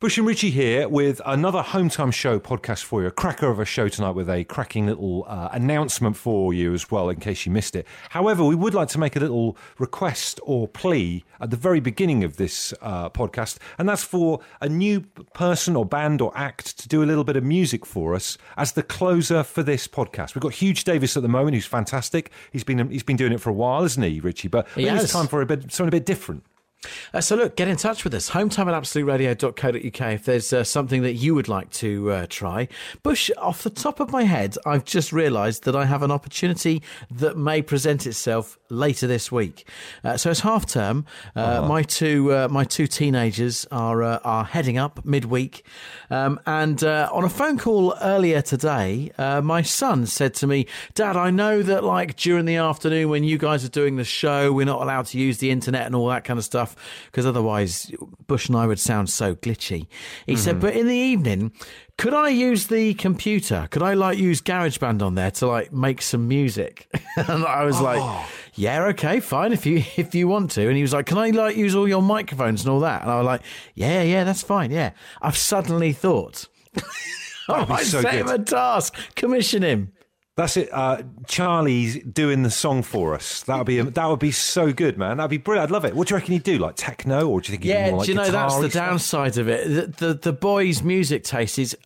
Bush and Richie here with another Home Time Show podcast for you. A cracker of a show tonight with a cracking little uh, announcement for you as well, in case you missed it. However, we would like to make a little request or plea at the very beginning of this uh, podcast, and that's for a new person or band or act to do a little bit of music for us as the closer for this podcast. We've got Huge Davis at the moment, who's fantastic. He's been he's been doing it for a while, isn't he, Richie? But it's time for a bit something a bit different. Uh, so look, get in touch with us. Hometime at absoluteradio.co.uk if there's uh, something that you would like to uh, try. Bush, off the top of my head, I've just realised that I have an opportunity that may present itself later this week. Uh, so it's half term. Uh, My two uh, my two teenagers are uh, are heading up midweek, um, and uh, on a phone call earlier today, uh, my son said to me, "Dad, I know that like during the afternoon when you guys are doing the show, we're not allowed to use the internet and all that kind of stuff because otherwise Bush and I would sound so glitchy." He said, "But in the evening." Could I use the computer? Could I like use GarageBand on there to like make some music? and I was like, yeah, okay, fine if you if you want to. And he was like, can I like use all your microphones and all that? And I was like, yeah, yeah, that's fine. Yeah. I've suddenly thought, oh, I so set him a task, commission him. That's it. Uh, Charlie's doing the song for us. That would be that would be so good, man. That'd be brilliant. I'd love it. What do you reckon he'd do? Like techno, or do you think he'd Yeah, do more like do you know that's the stuff? downside of it. The the, the boys' music taste is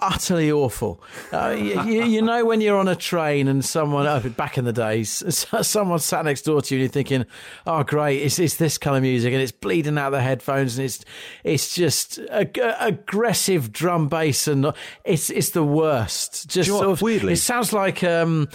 utterly awful. Uh, you, you, know when you're on a train and someone oh, back in the days, someone sat next door to you and you're thinking, "Oh, great, it's, it's this kind of music and it's bleeding out the headphones and it's it's just ag- aggressive drum bass and it's it's the worst." Just you know what? sort of, Weirdly- it sounds like um,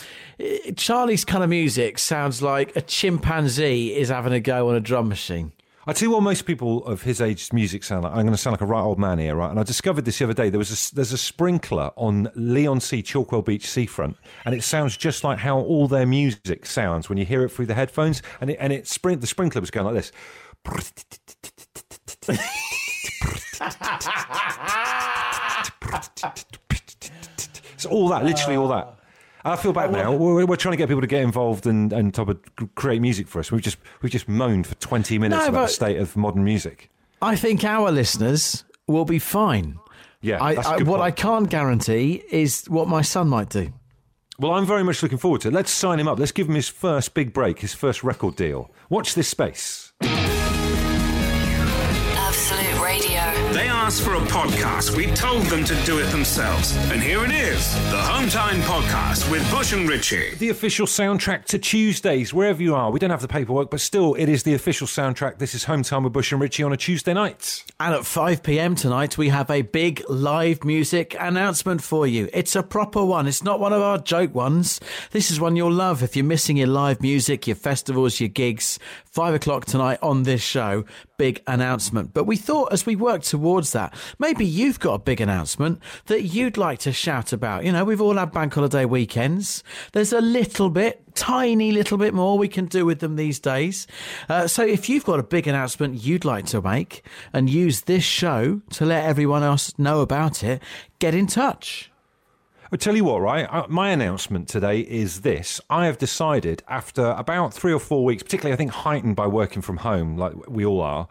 Charlie's kind of music sounds like a chimpanzee is having a go on a drum machine. I tell you what, most people of his age music sound like. I'm going to sound like a right old man here, right? And I discovered this the other day. There was a, there's a sprinkler on Leigh-on-Sea Chalkwell Beach seafront, and it sounds just like how all their music sounds when you hear it through the headphones. And it, and it sprint the sprinkler was going like this. It's all that, literally all that. I feel bad now. We're, we're trying to get people to get involved and and of create music for us. We've just we've just moaned for twenty minutes No, about the state of modern music. I think our listeners will be fine. Yeah, I, that's a I, good what I can't guarantee is what my son might do. Well, I'm very much looking forward to it. Let's sign him up. Let's give him his first big break, his first record deal. Watch this space. Absolute Radio. They asked for a podcast. We told them to do it themselves. And here it is the Hometime Podcast with Bush and Richie. The official soundtrack to Tuesdays, wherever you are. We don't have the paperwork, but still, it is the official soundtrack. This is Home Time with Bush and Richie on a Tuesday night. And at 5 pm tonight, we have a big live music announcement for you. It's a proper one. It's not one of our joke ones. This is one you'll love if you're missing your live music, your festivals, your gigs. 5 o'clock tonight on this show, big announcement. But we thought as we work towards that, maybe you've got a big announcement that you'd like to shout about. You know, we've all had bank holiday weekends. There's a little bit, tiny little bit more we can do with them these days. Uh, so if you've got a big announcement you'd like to make and use this show to let everyone else know about it, get in touch. I'll tell you what, right? Uh, My announcement today is this. I have decided after about three or four weeks, particularly I think heightened by working from home, like we all are,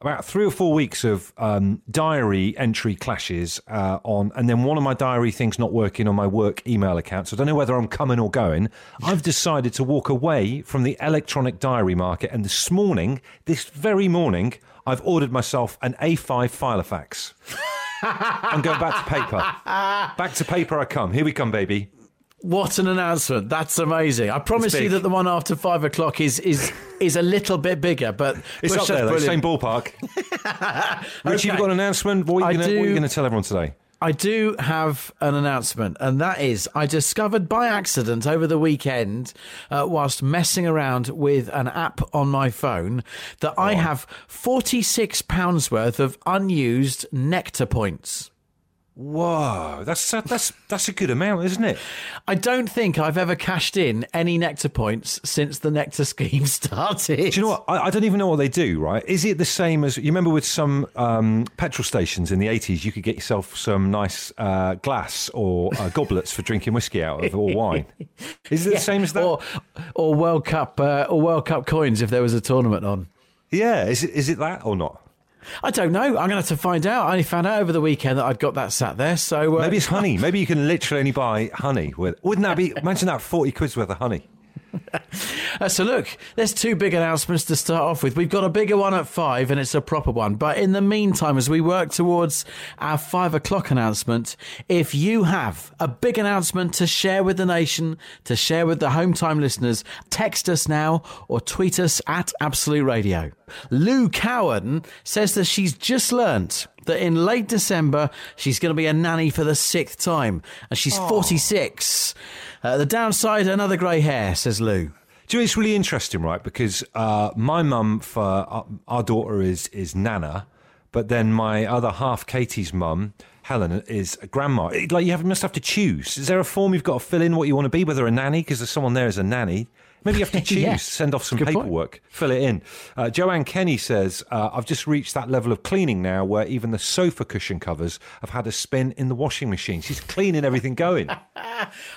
about three or four weeks of um, diary entry clashes uh, on, and then one of my diary things not working on my work email account. So I don't know whether I'm coming or going. I've decided to walk away from the electronic diary market. And this morning, this very morning, I've ordered myself an A5 Filofax. I'm going back to paper. Back to paper I come. Here we come, baby. What an announcement! That's amazing. I promise you that the one after five o'clock is is is a little bit bigger, but It's up there, though, same ballpark. Richie, you've got an announcement. What are you going to tell everyone today? I do have an announcement, and that is I discovered by accident over the weekend, uh, whilst messing around with an app on my phone, that I have £46 worth of unused Nectar points. Whoa, that's that's that's a good amount, isn't it? I don't think I've ever cashed in any Nectar points since the Nectar scheme started. Do you know what? I, I don't even know what they do. Right? Is it the same as you remember with some um, petrol stations in the eighties? You could get yourself some nice uh, glass or uh, goblets for drinking whiskey out of or wine. Is it the same as that? Or, or World Cup, uh, or World Cup coins if there was a tournament on. yeah. Is it is it that or not? I don't know. I'm going to have to find out. I only found out over the weekend that I'd got that sat there. So uh, Maybe it's honey. Maybe you can literally only buy honey with. Wouldn't that be? Imagine that forty quid's worth of honey. Uh, so look, there's two big announcements to start off with. We've got a bigger one at five, and it's a proper one. But in the meantime, as we work towards our five o'clock announcement, if you have a big announcement to share with the nation, to share with the home time listeners, text us now or tweet us at Absolute Radio. Lou Cowan says that she's just learnt that in late December she's going to be a nanny for the sixth time, and she's 46. Uh, the downside, another grey hair, says Lou. Do you know, it's really interesting, right? Because uh, my mum for our, our daughter is is Nana, but then my other half, Katie's mum, Helen, is a grandma. It- Like you have, must have to choose. Is there a form you've got to fill in what you want to be, whether a nanny, because there's someone there as a nanny? Maybe you have to choose, Yeah. send off some Good point. paperwork, fill it in. Uh, Joanne Kenny says, uh, I've just reached that level of cleaning now where even the sofa cushion covers have had a spin in the washing machine. She's cleaning everything going.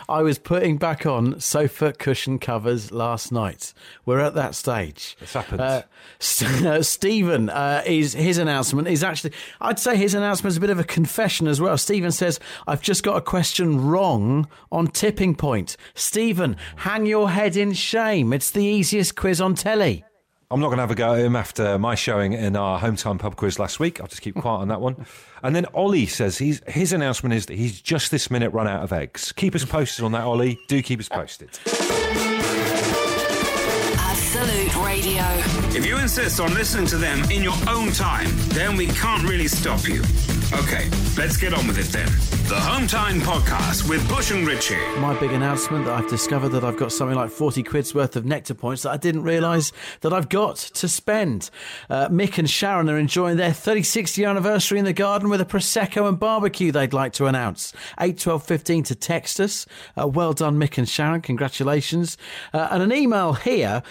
I was putting back on sofa cushion covers last night. We're at that stage. It's happened. Uh, uh, Stephen uh, is his announcement is actually. I'd say his announcement is a bit of a confession as well. Stephen says, "I've just got a question wrong on tipping point." Stephen, hang your head in shame. It's the easiest quiz on telly. I'm not going to have a go at him after my showing in our hometown pub quiz last week. I'll just keep quiet on that one. And then Ollie says he's, his announcement is that he's just this minute run out of eggs. Keep us posted on that, Ollie. Do keep us posted. Absolute Radio. If you insist on listening to them in your own time, then we can't really stop you. Okay, let's get on with it then. The Home Time Podcast with Bush and Richie. My big announcement that I've discovered that I've got something like 40 quid's worth of nectar points that I didn't realise that I've got to spend. Uh, Mick and Sharon are enjoying their 36th year anniversary in the garden with a Prosecco and barbecue they'd like to announce. 8 12 15 to text us. Uh, well done, Mick and Sharon. Congratulations. Uh, and an email here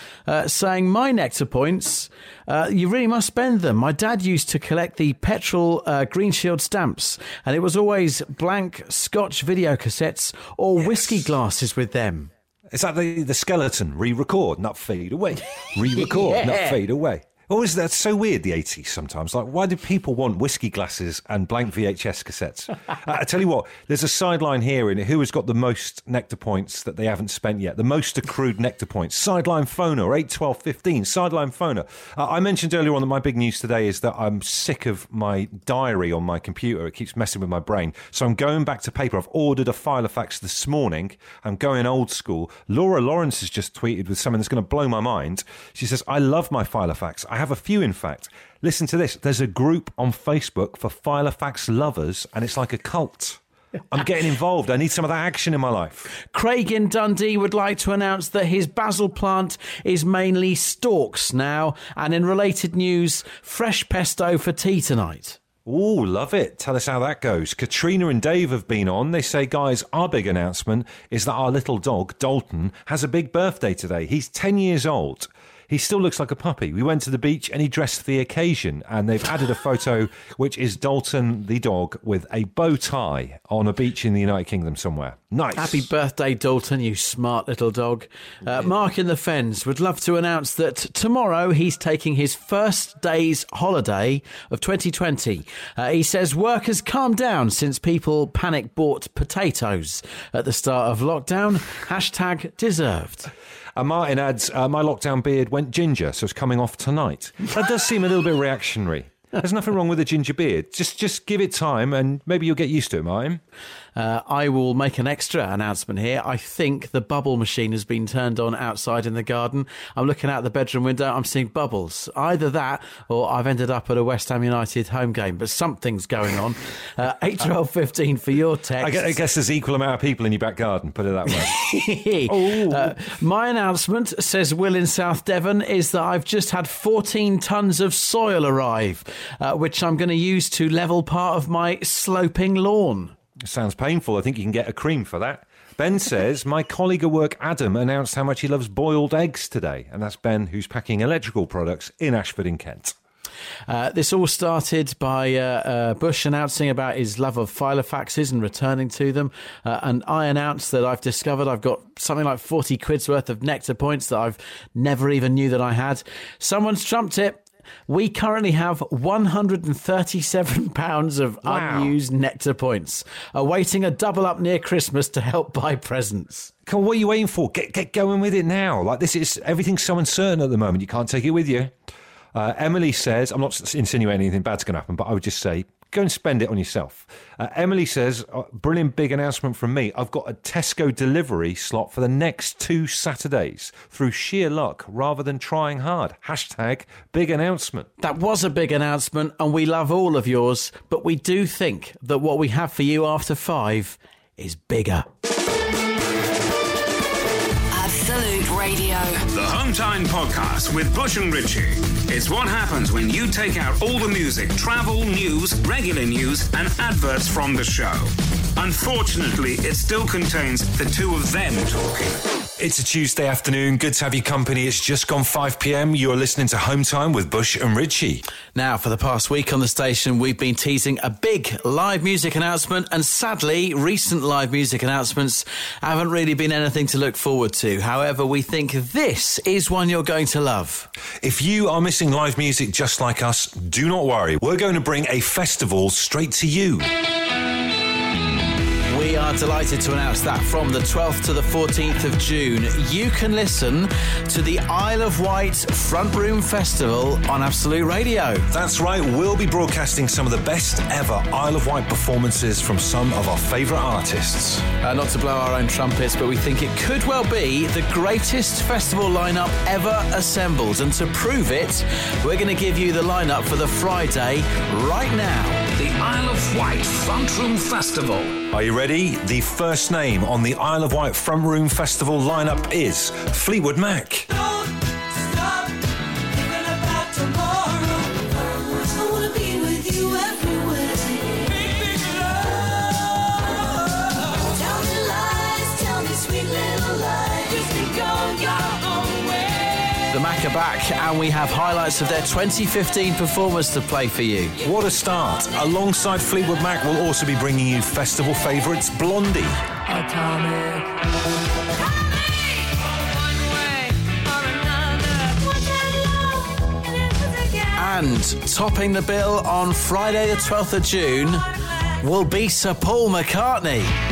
uh, saying, My nectar points, uh, you really must spend them. My dad used to collect the petrol uh, Green Shield stamps, and it was always blank Scotch video cassettes or whiskey glasses with them. Is that the, the skeleton? Re record, not fade away. Re record, not fade away. Oh, is that so weird, the 80s sometimes? Like, why do people want whiskey glasses and blank VHS cassettes? uh, I tell you what, there's a sideline here in it. Who has got the most nectar points that they haven't spent yet? The most accrued nectar points. Sideline phoner, 8, 12, 15. Sideline phoner. Uh, I mentioned earlier on that my big news today is that I'm sick of my diary on my computer. It keeps messing with my brain. So I'm going back to paper. I've ordered a Filofax this morning. I'm going old school. Laura Lawrence has just tweeted with something that's going to blow my mind. She says, I love my Filofax. I have a few, in fact. Listen to this. There's a group on Facebook for Filofax lovers, and it's like a cult. I'm getting involved. I need some of that action in my life. Craig in Dundee would like to announce that his basil plant is mainly stalks now, and in related news, fresh pesto for tea tonight. Ooh, love it. Tell us how that goes. Katrina and Dave have been on. They say, guys, our big announcement is that our little dog, Dalton, has a big birthday today. He's 10 years old. He still looks like a puppy. We went to the beach and he dressed for the occasion. And they've added a photo, which is Dalton, the dog, with a bow tie on a beach in the United Kingdom somewhere. Nice. Happy birthday, Dalton, you smart little dog. Uh, Mark in the Fens would love to announce that tomorrow he's taking his first day's holiday of 2020. Uh, he says work has calmed down since people panic bought potatoes at the start of lockdown. Hashtag deserved. And Martin adds, uh, my lockdown beard went ginger, so it's coming off tonight. That does seem a little bit reactionary. There's nothing wrong with a ginger beard. Just just give it time and maybe you'll get used to it, Martin. Uh, I will make an extra announcement here. I think the bubble machine has been turned on outside in the garden. I'm looking out the bedroom window. I'm seeing bubbles. Either that or I've ended up at a West Ham United home game, but something's going on. Uh, 8, 12, 15 for your text. I guess, I guess there's equal amount of people in your back garden, put it that way. Uh, my announcement, says Will in South Devon, is that I've just had 14 tons of soil arrive, uh, which I'm going to use to level part of my sloping lawn. Sounds painful. I think you can get a cream for that. Ben says, My colleague at work, Adam, announced how much he loves boiled eggs today. And that's Ben, who's packing electrical products in Ashford in Kent. Uh, this all started by uh, uh, Bush announcing about his love of filofaxes and returning to them. Uh, and I announced that I've discovered I've got something like 40 quid's worth of nectar points that I've never even knew that I had. Someone's trumped it. We currently have £137 of Wow. unused Nectar points, awaiting a double up near Christmas to help buy presents. Come on, what are you waiting for? Get get going with it now. Like this is everything's so uncertain at the moment. You can't take it with you. Uh, Emily says, I'm not insinuating anything bad's going to happen, but I would just say go and spend it on yourself. Uh, Emily says, uh, brilliant big announcement from me. I've got a Tesco delivery slot for the next two Saturdays through sheer luck rather than trying hard. Hashtag big announcement. That was a big announcement, and we love all of yours, but we do think that what we have for you after five is bigger. The Time Podcast with Bush and Richie. It's what happens when you take out all the music, travel, news, regular news, and adverts from the show. Unfortunately, it still contains the two of them talking. It's a Tuesday afternoon. Good to have your company. It's just gone 5 p.m. You're listening to Home Time with Bush and Richie. Now, for the past week on the station, we've been teasing a big live music announcement, and sadly, recent live music announcements haven't really been anything to look forward to. However, we think this is one you're going to love. If you are missing live music just like us, do not worry. We're going to bring a festival straight to you. Are delighted to announce that from the 12th to the 14th of June, you can listen to the Isle of Wight Front Room Festival on Absolute Radio. That's right, we'll be broadcasting some of the best ever Isle of Wight performances from some of our favourite artists. Uh, not to blow our own trumpets, but we think it could well be the greatest festival lineup ever assembled. And to prove it, we're going to give you the lineup for the Friday right now. The Isle of Wight Front Room Festival. Are you ready? The first name on the Isle of Wight Front Room Festival lineup is Fleetwood Mac. Don't way. Are back, and we have highlights of their 2015 performance to play for you. What a start. Alongside Fleetwood Mac, we'll also be bringing you festival favourites Blondie. And topping the bill on Friday, the 12th of June, will be Sir Paul McCartney.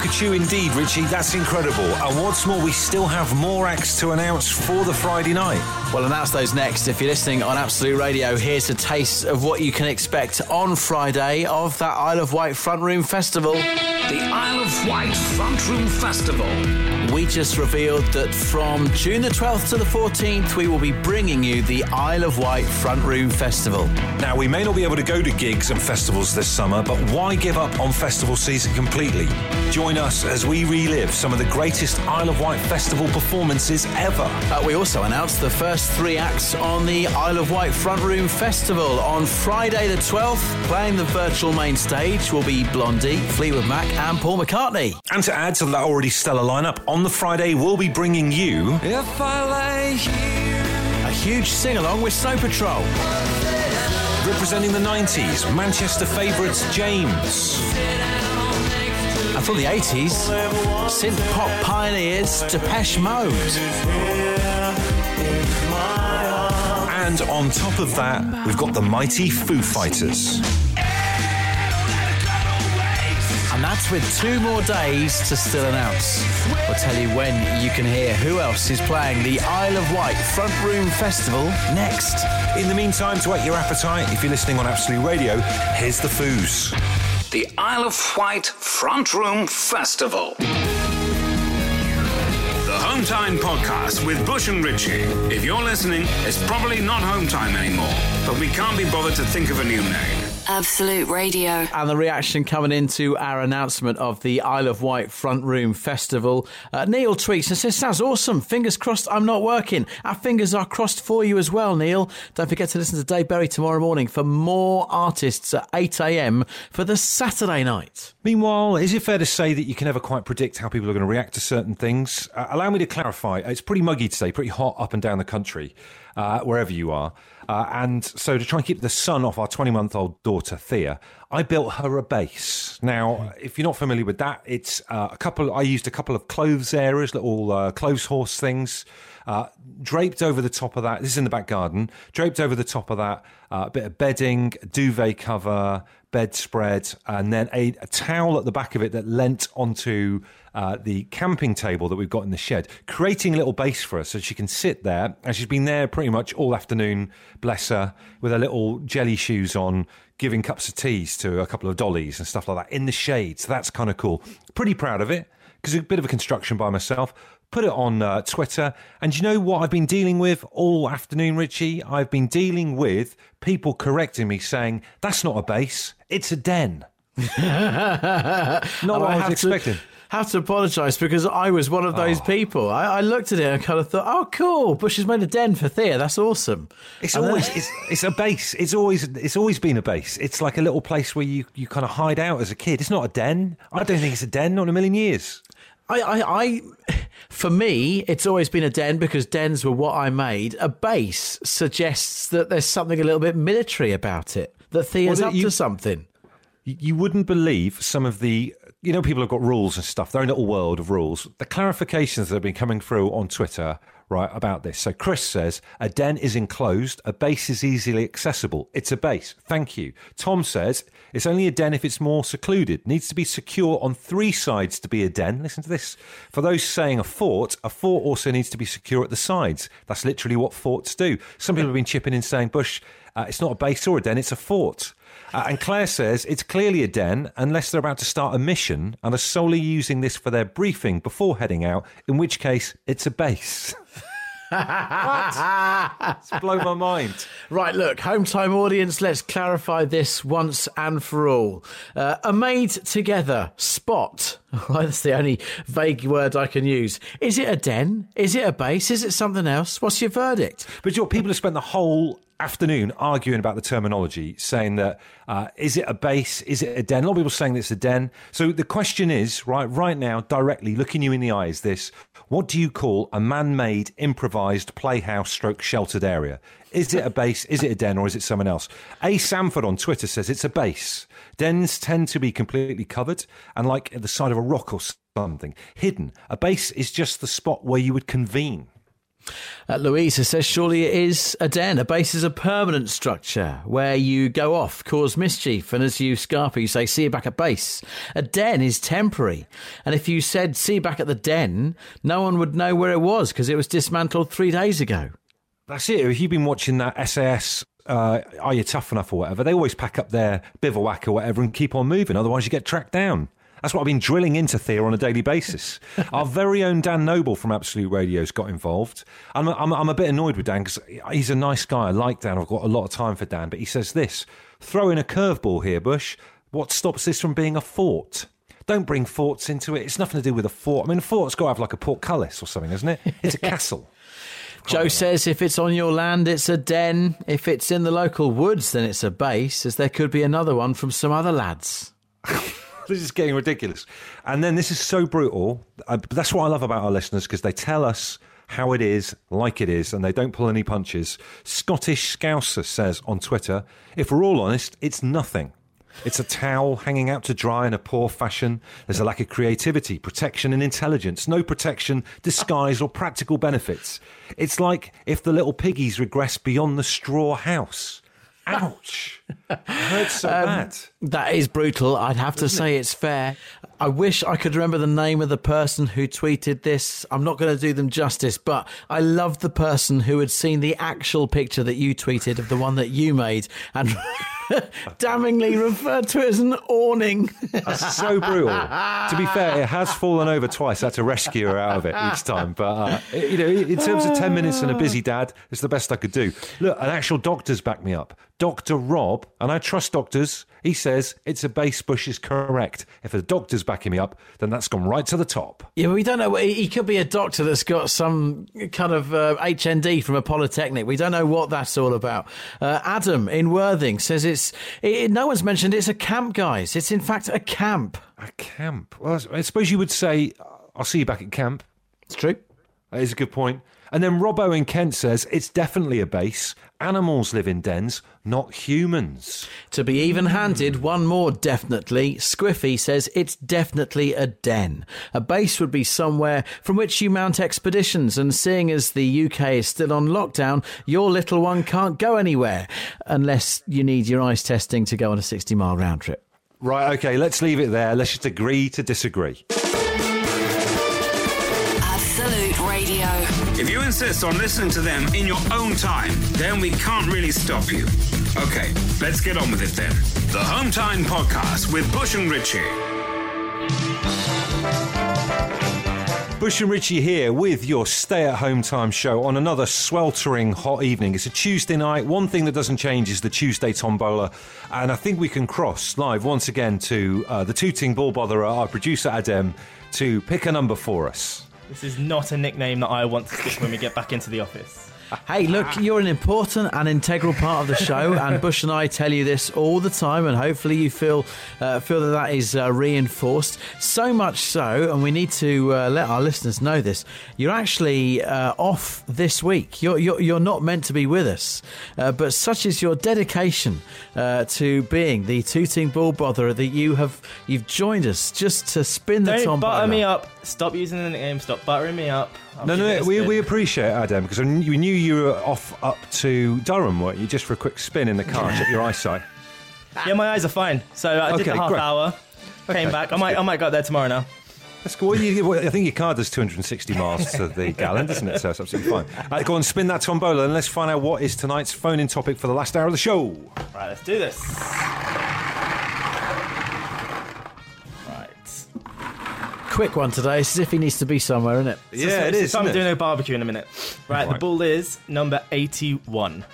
Cuckoo Cuckoo indeed, Richie. That's incredible. And what's more, we still have more acts to announce for the Friday night. We'll announce those next. If you're listening on Absolute Radio, here's a taste of what you can expect on Friday of that Isle of Wight Front Room Festival. The Isle of Wight Front Room Festival. Just revealed that from June the 12th to the 14th, we will be bringing you the Isle of Wight Front Room Festival. Now, we may not be able to go to gigs and festivals this summer, but why give up on festival season completely? Join us as we relive some of the greatest Isle of Wight festival performances ever. Uh, we also announced the first three acts on the Isle of Wight Front Room Festival. On Friday the 12th, playing the virtual main stage will be Blondie, Fleetwood Mac, and Paul McCartney. And to add to that already stellar lineup, on the Friday, we'll be bringing you If I lay here, A huge sing along with Snow Patrol. representing the 90s, Manchester favourites James. And from the 80s, synth pop pioneers Depeche Mode. And on top of that, we've got the mighty Foo Fighters. That's with two more days to still announce. We'll tell you when you can hear who else is playing the Isle of Wight Front Room Festival next. In the meantime, to whet your appetite, if you're listening on Absolute Radio, here's the Foos. The Isle of Wight Front Room Festival. The Home Time Podcast with Bush and Richie. If you're listening, it's probably not Home Time anymore, but we can't be bothered to think of a new name. Absolute Radio. And the reaction coming into our announcement of the Isle of Wight Front Room Festival. Uh, Neil tweets and says, Sounds awesome. Fingers crossed I'm not working. Our fingers are crossed for you as well, Neil. Don't forget to listen to Dave Berry tomorrow morning for more artists at 8am for the Saturday night. Meanwhile, is it fair to say that you can never quite predict how people are going to react to certain things? Uh, allow me to clarify. It's pretty muggy today, pretty hot up and down the country. uh, wherever you are. Uh, and so to try and keep the sun off our 20 month old daughter, Thea, I built her a base. Now, if you're not familiar with that, it's uh, a couple, I used a couple of clothes areas, little uh, clothes horse things. Uh, draped over the top of that, this is in the back garden, draped over the top of that, uh, a bit of bedding, duvet cover, bedspread, and then a, a towel at the back of it that lent onto uh, the camping table that we've got in the shed, creating a little base for her so she can sit there. And she's been there pretty much all afternoon, bless her, with her little jelly shoes on, giving cups of teas to a couple of dollies and stuff like that in the shade. So that's kind of cool. Pretty proud of it because a bit of a construction by myself. Put it on uh, Twitter. And you know what I've been dealing with all afternoon, Richie? I've been dealing with people correcting me saying, that's not a base, it's a den. not what I, was have expecting. To, have to apologise because I was one of those people. I, I looked at it and kind of thought, "Oh, cool! Bush has made a den for Thea. That's awesome." It's And then- always it's, it's a base. It's always it's always been a base. It's like a little place where you, you kind of hide out as a kid. It's not a den. I don't think it's a den. Not in a million years. I, I, I, for me, it's always been a den because dens were what I made. A base suggests that there's something a little bit military about it. That Thea's Well, up you- to something. You, you wouldn't believe some of the you know people have got rules and stuff. Their own little world of rules. The clarifications that have been coming through on Twitter. Right about this. So Chris says a den is enclosed, a base is easily accessible. It's a base. Thank you. Tom says it's only a den if it's more secluded. Needs to be secure on three sides to be a den. Listen to this. For those saying a fort, a fort also needs to be secure at the sides. That's literally what forts do. Some people have been chipping in saying, Bush, uh, it's not a base or a den, it's a fort. Uh, and Claire says it's clearly a den unless they're about to start a mission and are solely using this for their briefing before heading out, in which case it's a base. what? It's blow my mind. Right, look, home time audience, let's clarify this once and for all. Uh, a made together spot. That's the only vague word I can use. Is it a den? Is it a base? Is it something else? What's your verdict? But you know, people have spent the whole afternoon arguing about the terminology, saying that uh, is it a base? Is it a den? A lot of people saying it's a den. So the question is, right, right now, directly looking you in the eye, is this: What do you call a man-made, improvised playhouse stroke sheltered area? Is it a base? Is it a den, or is it someone else? A Sanford on Twitter says it's a base. Dens tend to be completely covered and like at the side of a rock or something, hidden. A base is just the spot where you would convene. Uh, Louisa says, surely it is a den. A base is a permanent structure where you go off, cause mischief, and as you scarper, you say, see you back at base. A den is temporary. And if you said, see you back at the den, no one would know where it was because it was dismantled three days ago. That's it. If you've been watching that SAS, uh, Are You Tough Enough or whatever, they always pack up their bivouac or whatever and keep on moving. Otherwise, you get tracked down. That's what I've been drilling into Thea on a daily basis. Our very own Dan Noble from Absolute Radio's got involved. I'm, I'm, I'm a bit annoyed with Dan because he's a nice guy. I like Dan. I've got a lot of time for Dan. But he says this throw in a curveball here, Bush. What stops this from being a fort? Don't bring forts into it. It's nothing to do with a fort. I mean, a fort's got to have like a portcullis or something, isn't it? It's a castle. Joe says if it's on your land, it's a den. If it's in the local woods, then it's a base, as there could be another one from some other lads. this is getting ridiculous. And then this is so brutal. But that's what I love about our listeners because they tell us how it is, like it is, and they don't pull any punches. Scottish Scouser says on Twitter, if we're all honest, it's nothing. It's a towel hanging out to dry in a poor fashion. There's a lack of creativity, protection, and intelligence. No protection, disguise, or practical benefits. It's like if the little piggies regress beyond the straw house. Ouch. It hurts so bad. That is brutal. I'd have to say it's fair. I wish I could remember the name of the person who tweeted this. I'm not going to do them justice, but I love the person who had seen the actual picture that you tweeted of the one that you made and damningly referred to it as an awning. That's so brutal. to be fair, it has fallen over twice. I had to rescue her out of it each time. But uh, you know, in terms of ten minutes and a busy dad, it's the best I could do. Look, an actual doctor's backed me up. Doctor Rob, and I trust doctors. He says it's a base bush is correct. If a doctor's backing me up, then that's gone right to the top. Yeah, but we don't know. He could be a doctor that's got some kind of uh, HND from a polytechnic. We don't know what that's all about. Uh, Adam in Worthing says it's. It, no one's mentioned it's a camp, guys. It's in fact a camp. A camp. Well, I suppose you would say, "I'll see you back at camp." It's true. That is a good point. And then Robbo in Kent says it's definitely a base. Animals live in dens, not humans. To be even handed, one more definitely. Squiffy says it's definitely a den. A base would be somewhere from which you mount expeditions, and seeing as the UK is still on lockdown, your little one can't go anywhere unless you need your eyes testing to go on a 60 mile round trip. Right, okay, let's leave it there. Let's just agree to disagree. Insist on listening to them in your own time, then we can't really stop you. Okay, let's get on with it then. The Home Time Podcast with Bush and Richie. Bush and Richie here with your stay at home time show on another sweltering hot evening. It's a Tuesday night. One thing that doesn't change is the Tuesday tombola. And I think we can cross live once again to uh, the tooting ball botherer, our producer Adem, to pick a number for us. This is not a nickname that I want to stick when we get back into the office. Hey, look, you're an important and integral part of the show, and Bush and I tell you this all the time, and hopefully you feel uh, feel that that is uh, reinforced. So much so, and we need to uh, let our listeners know this. You're actually uh, off this week. You're, you're you're not meant to be with us, uh, but such is your dedication uh, to being the tooting ball botherer that you have you've joined us just to spin the Don't butter me up. Stop using the name. Stop buttering me up. I'll No, no, we, we appreciate it, Adam, because we knew you were off up to Durham, weren't you? Just for a quick spin in the car, check your eyesight. Yeah, my eyes are fine. So I did Okay, the half great. hour. Came Okay, back. I that's might, good. I might go up there tomorrow now. That's cool. Well, you- well, I think your car does 260 miles to the gallon, doesn't it? So it's absolutely fine. Uh, go on, spin that tombola, and let's find out what is tonight's phone-in topic for the last hour of the show. Right, let's do this. Quick one today. It's as if he needs to be somewhere, isn't it? Yeah, it is. So I'm isn't doing a barbecue in a minute. Right, the Right. ball is number 81.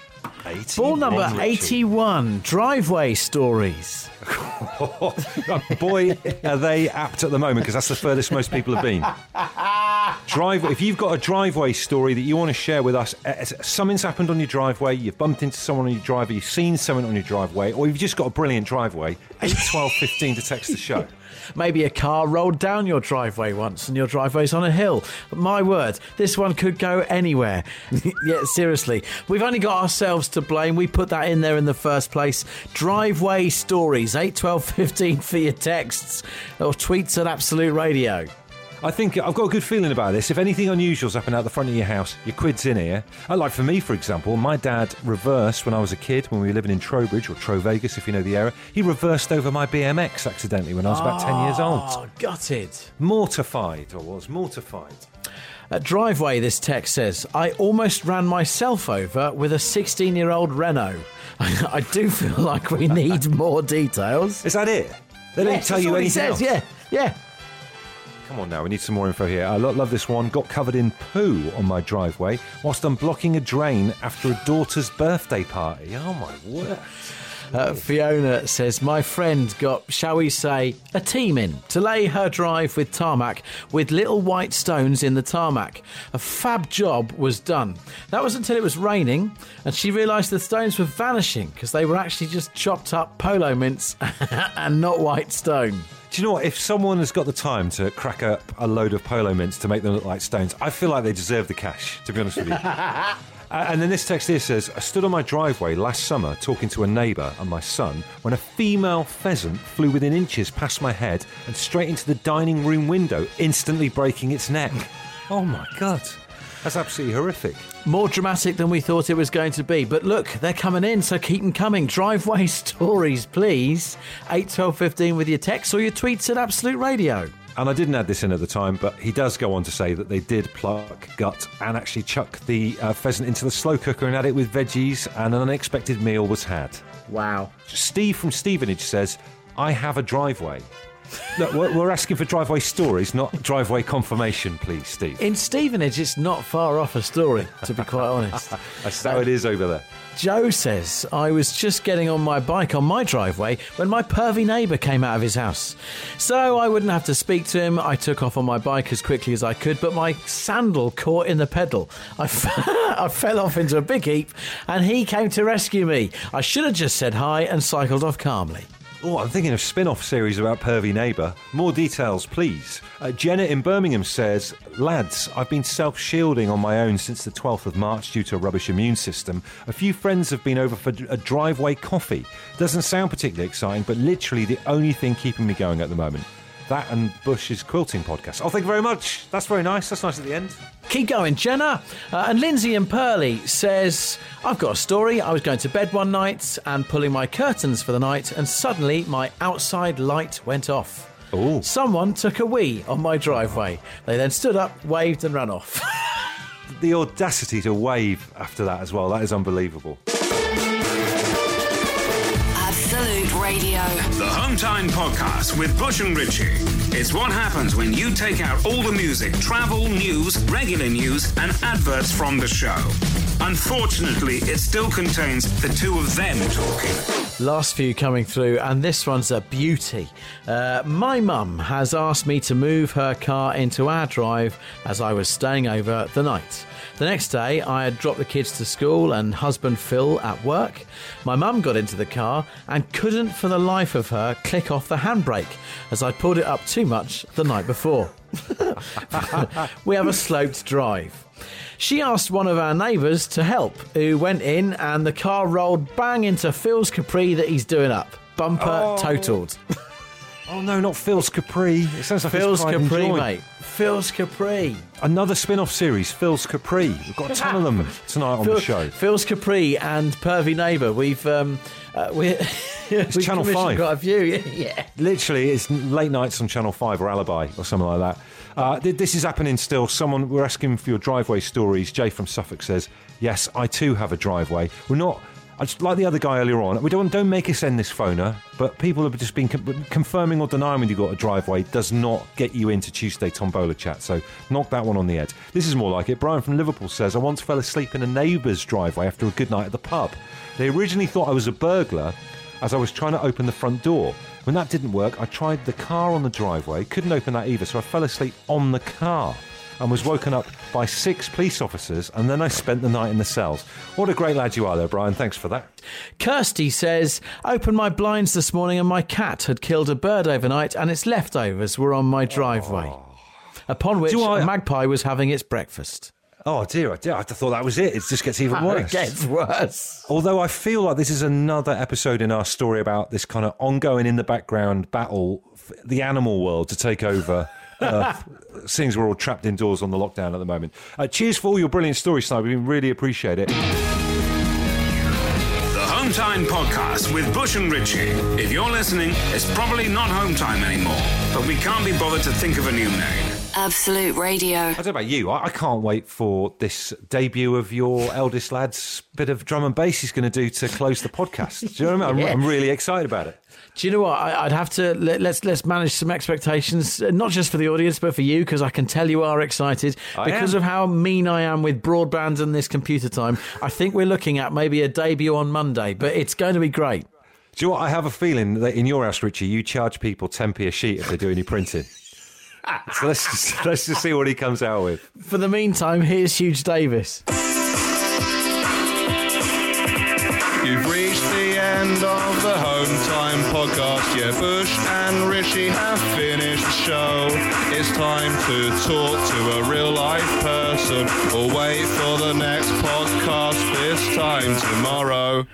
Ball number 81, Richie. 81 driveway stories. Boy, are they apt at the moment because that's the furthest most people have been. Driveway. If you've got a driveway story that you want to share with us, uh, something's happened on your driveway, you've bumped into someone on your driveway, you've seen someone on your driveway, or you've just got a brilliant driveway, 8, 12, 15 to text the show. Maybe a car rolled down your driveway once and your driveway's on a hill. My word, this one could go anywhere. yeah, seriously. We've only got ourselves to blame. We put that in there in the first place. Driveway stories, 8, 12, 15 for your texts or tweets at Absolute Radio. I think I've got a good feeling about this. If anything unusual's happened out the front of your house, your quid's in here. Like for me, for example, my dad reversed when I was a kid, when we were living in Trowbridge or Trovegas, if you know the area. He reversed over my BMX accidentally when I was about 10 years old. Oh, gutted. Mortified, I was mortified. At driveway, this text says, I almost ran myself over with a 16 year old Renault. I do feel like we need more details. Is that it? They didn't tell that's you what he anything says. else? Yeah, yeah. Come on now, we need some more info here. I love this one. Got covered in poo on my driveway whilst I'm blocking a drain after a daughter's birthday party. Oh my word. Uh, Fiona says, My friend got, shall we say, a team in to lay her drive with tarmac with little white stones in the tarmac. A fab job was done. That was until it was raining and she realised the stones were vanishing because they were actually just chopped up polo mints and not white stone. Do you know what? If someone has got the time to crack up a load of polo mints to make them look like stones, I feel like they deserve the cash, to be honest with you. Uh, and then this text here says I stood on my driveway last summer talking to a neighbour and my son when a female pheasant flew within inches past my head and straight into the dining room window, instantly breaking its neck. oh my God. That's absolutely horrific. More dramatic than we thought it was going to be. But look, they're coming in, so keep them coming. Driveway stories, please. 8, 12, 15 with your texts or your tweets at Absolute Radio. And I didn't add this in at the time, but he does go on to say that they did pluck, gut, and actually chuck the uh, pheasant into the slow cooker and add it with veggies, and an unexpected meal was had. Wow. Steve from Stevenage says, I have a driveway. Look, we're, we're asking for driveway stories, not driveway confirmation, please, Steve. In Stevenage, it's not far off a story, to be quite honest. That's how it is over there. Joe says, I was just getting on my bike on my driveway when my pervy neighbour came out of his house. So I wouldn't have to speak to him. I took off on my bike as quickly as I could, but my sandal caught in the pedal. I, f- I fell off into a big heap and he came to rescue me. I should have just said hi and cycled off calmly. Oh, I'm thinking of spin-off series about pervy neighbour. More details, please. Uh, Jenna in Birmingham says, "Lads, I've been self-shielding on my own since the 12th of March due to a rubbish immune system. A few friends have been over for a driveway coffee. Doesn't sound particularly exciting, but literally the only thing keeping me going at the moment. That and Bush's quilting podcast. Oh, thank you very much. That's very nice. That's nice at the end. Keep going, Jenna. Uh, and Lindsay and Pearlie says, I've got a story. I was going to bed one night and pulling my curtains for the night, and suddenly my outside light went off. Ooh. Someone took a wee on my driveway. They then stood up, waved, and ran off. The audacity to wave after that as well. That is unbelievable. Absolute Radio. The Home Time Podcast with Bush and Richie. It's what happens when you take out all the music, travel, news, regular news, and adverts from the show. Unfortunately, it still contains the two of them talking. Last few coming through, and this one's a beauty. Uh, my mum has asked me to move her car into our drive as I was staying over the night. The next day, I had dropped the kids to school and husband Phil at work. My mum got into the car and couldn't for the life of her click off the handbrake as I pulled it up too much the night before. we have a sloped drive. She asked one of our neighbours to help, who went in and the car rolled bang into Phil's Capri that he's doing up. Bumper Oh. totaled. Oh no, not Phil's Capri. It sounds like Phil's Capri, mate. Phil's Capri. Another spin-off series, Phil's Capri. We've got a ton of them tonight on Phil- the show. Phil's Capri and Pervy Neighbour. We've um, uh, we we've Channel 5. Got a few. Yeah. Literally, it's late nights on Channel 5 or Alibi or something like that. Uh, th- this is happening still. Someone, we're asking for your driveway stories. Jay from Suffolk says, Yes, I too have a driveway. We're not. I just, like the other guy earlier on, we don't don't make us end this phoner, but people have just been confirming or denying when you've got a driveway does not get you into Tuesday Tombola chat. So knock that one on the head. This is more like it. Brian from Liverpool says, I once fell asleep in a neighbour's driveway after a good night at the pub. They originally thought I was a burglar as I was trying to open the front door. When that didn't work, I tried the car on the driveway, couldn't open that either, so I fell asleep on the car and was woken up by six police officers, and then I spent the night in the cells. What a great lad you are there, Brian. Thanks for that. Kirsty says, opened my blinds this morning and my cat had killed a bird overnight and its leftovers were on my driveway. Oh. Upon which I- a magpie was having its breakfast. Oh dear, oh dear, I thought that was it. It just gets even ah, worse. It gets worse. Although I feel like this is another episode in our story about this kind of ongoing in the background battle, the animal world to take over. Uh, seeing as we're all trapped indoors on the lockdown at the moment. Uh, cheers for all your brilliant stories tonight. We really appreciate it. The Home Time Podcast with Bush and Richie. If you're listening, it's probably not Home Time anymore, but we can't be bothered to think of a new name. Absolute Radio. I don't know about you. I, I can't wait for this debut of your eldest lad's bit of drum and bass he's going to do to close the podcast. Do you know what I mean? I'm, Yeah. I'm really excited about it. Do you know what? I, I'd have to let, let's let's manage some expectations, uh, not just for the audience, but for you, because I can tell you are excited I because am. of how mean I am with broadband and this computer time. I think we're looking at maybe a debut on Monday, but it's going to be great. Do you know what? I have a feeling that in your house, Richie, you charge people 10p a sheet if they do any printing. so let's just, let's just see what he comes out with. For the meantime, here's Huge Davis. End of the Home Time podcast. Yeah, Bush and Rishi have finished the show. It's time to talk to a real life person or wait for the next podcast this time tomorrow.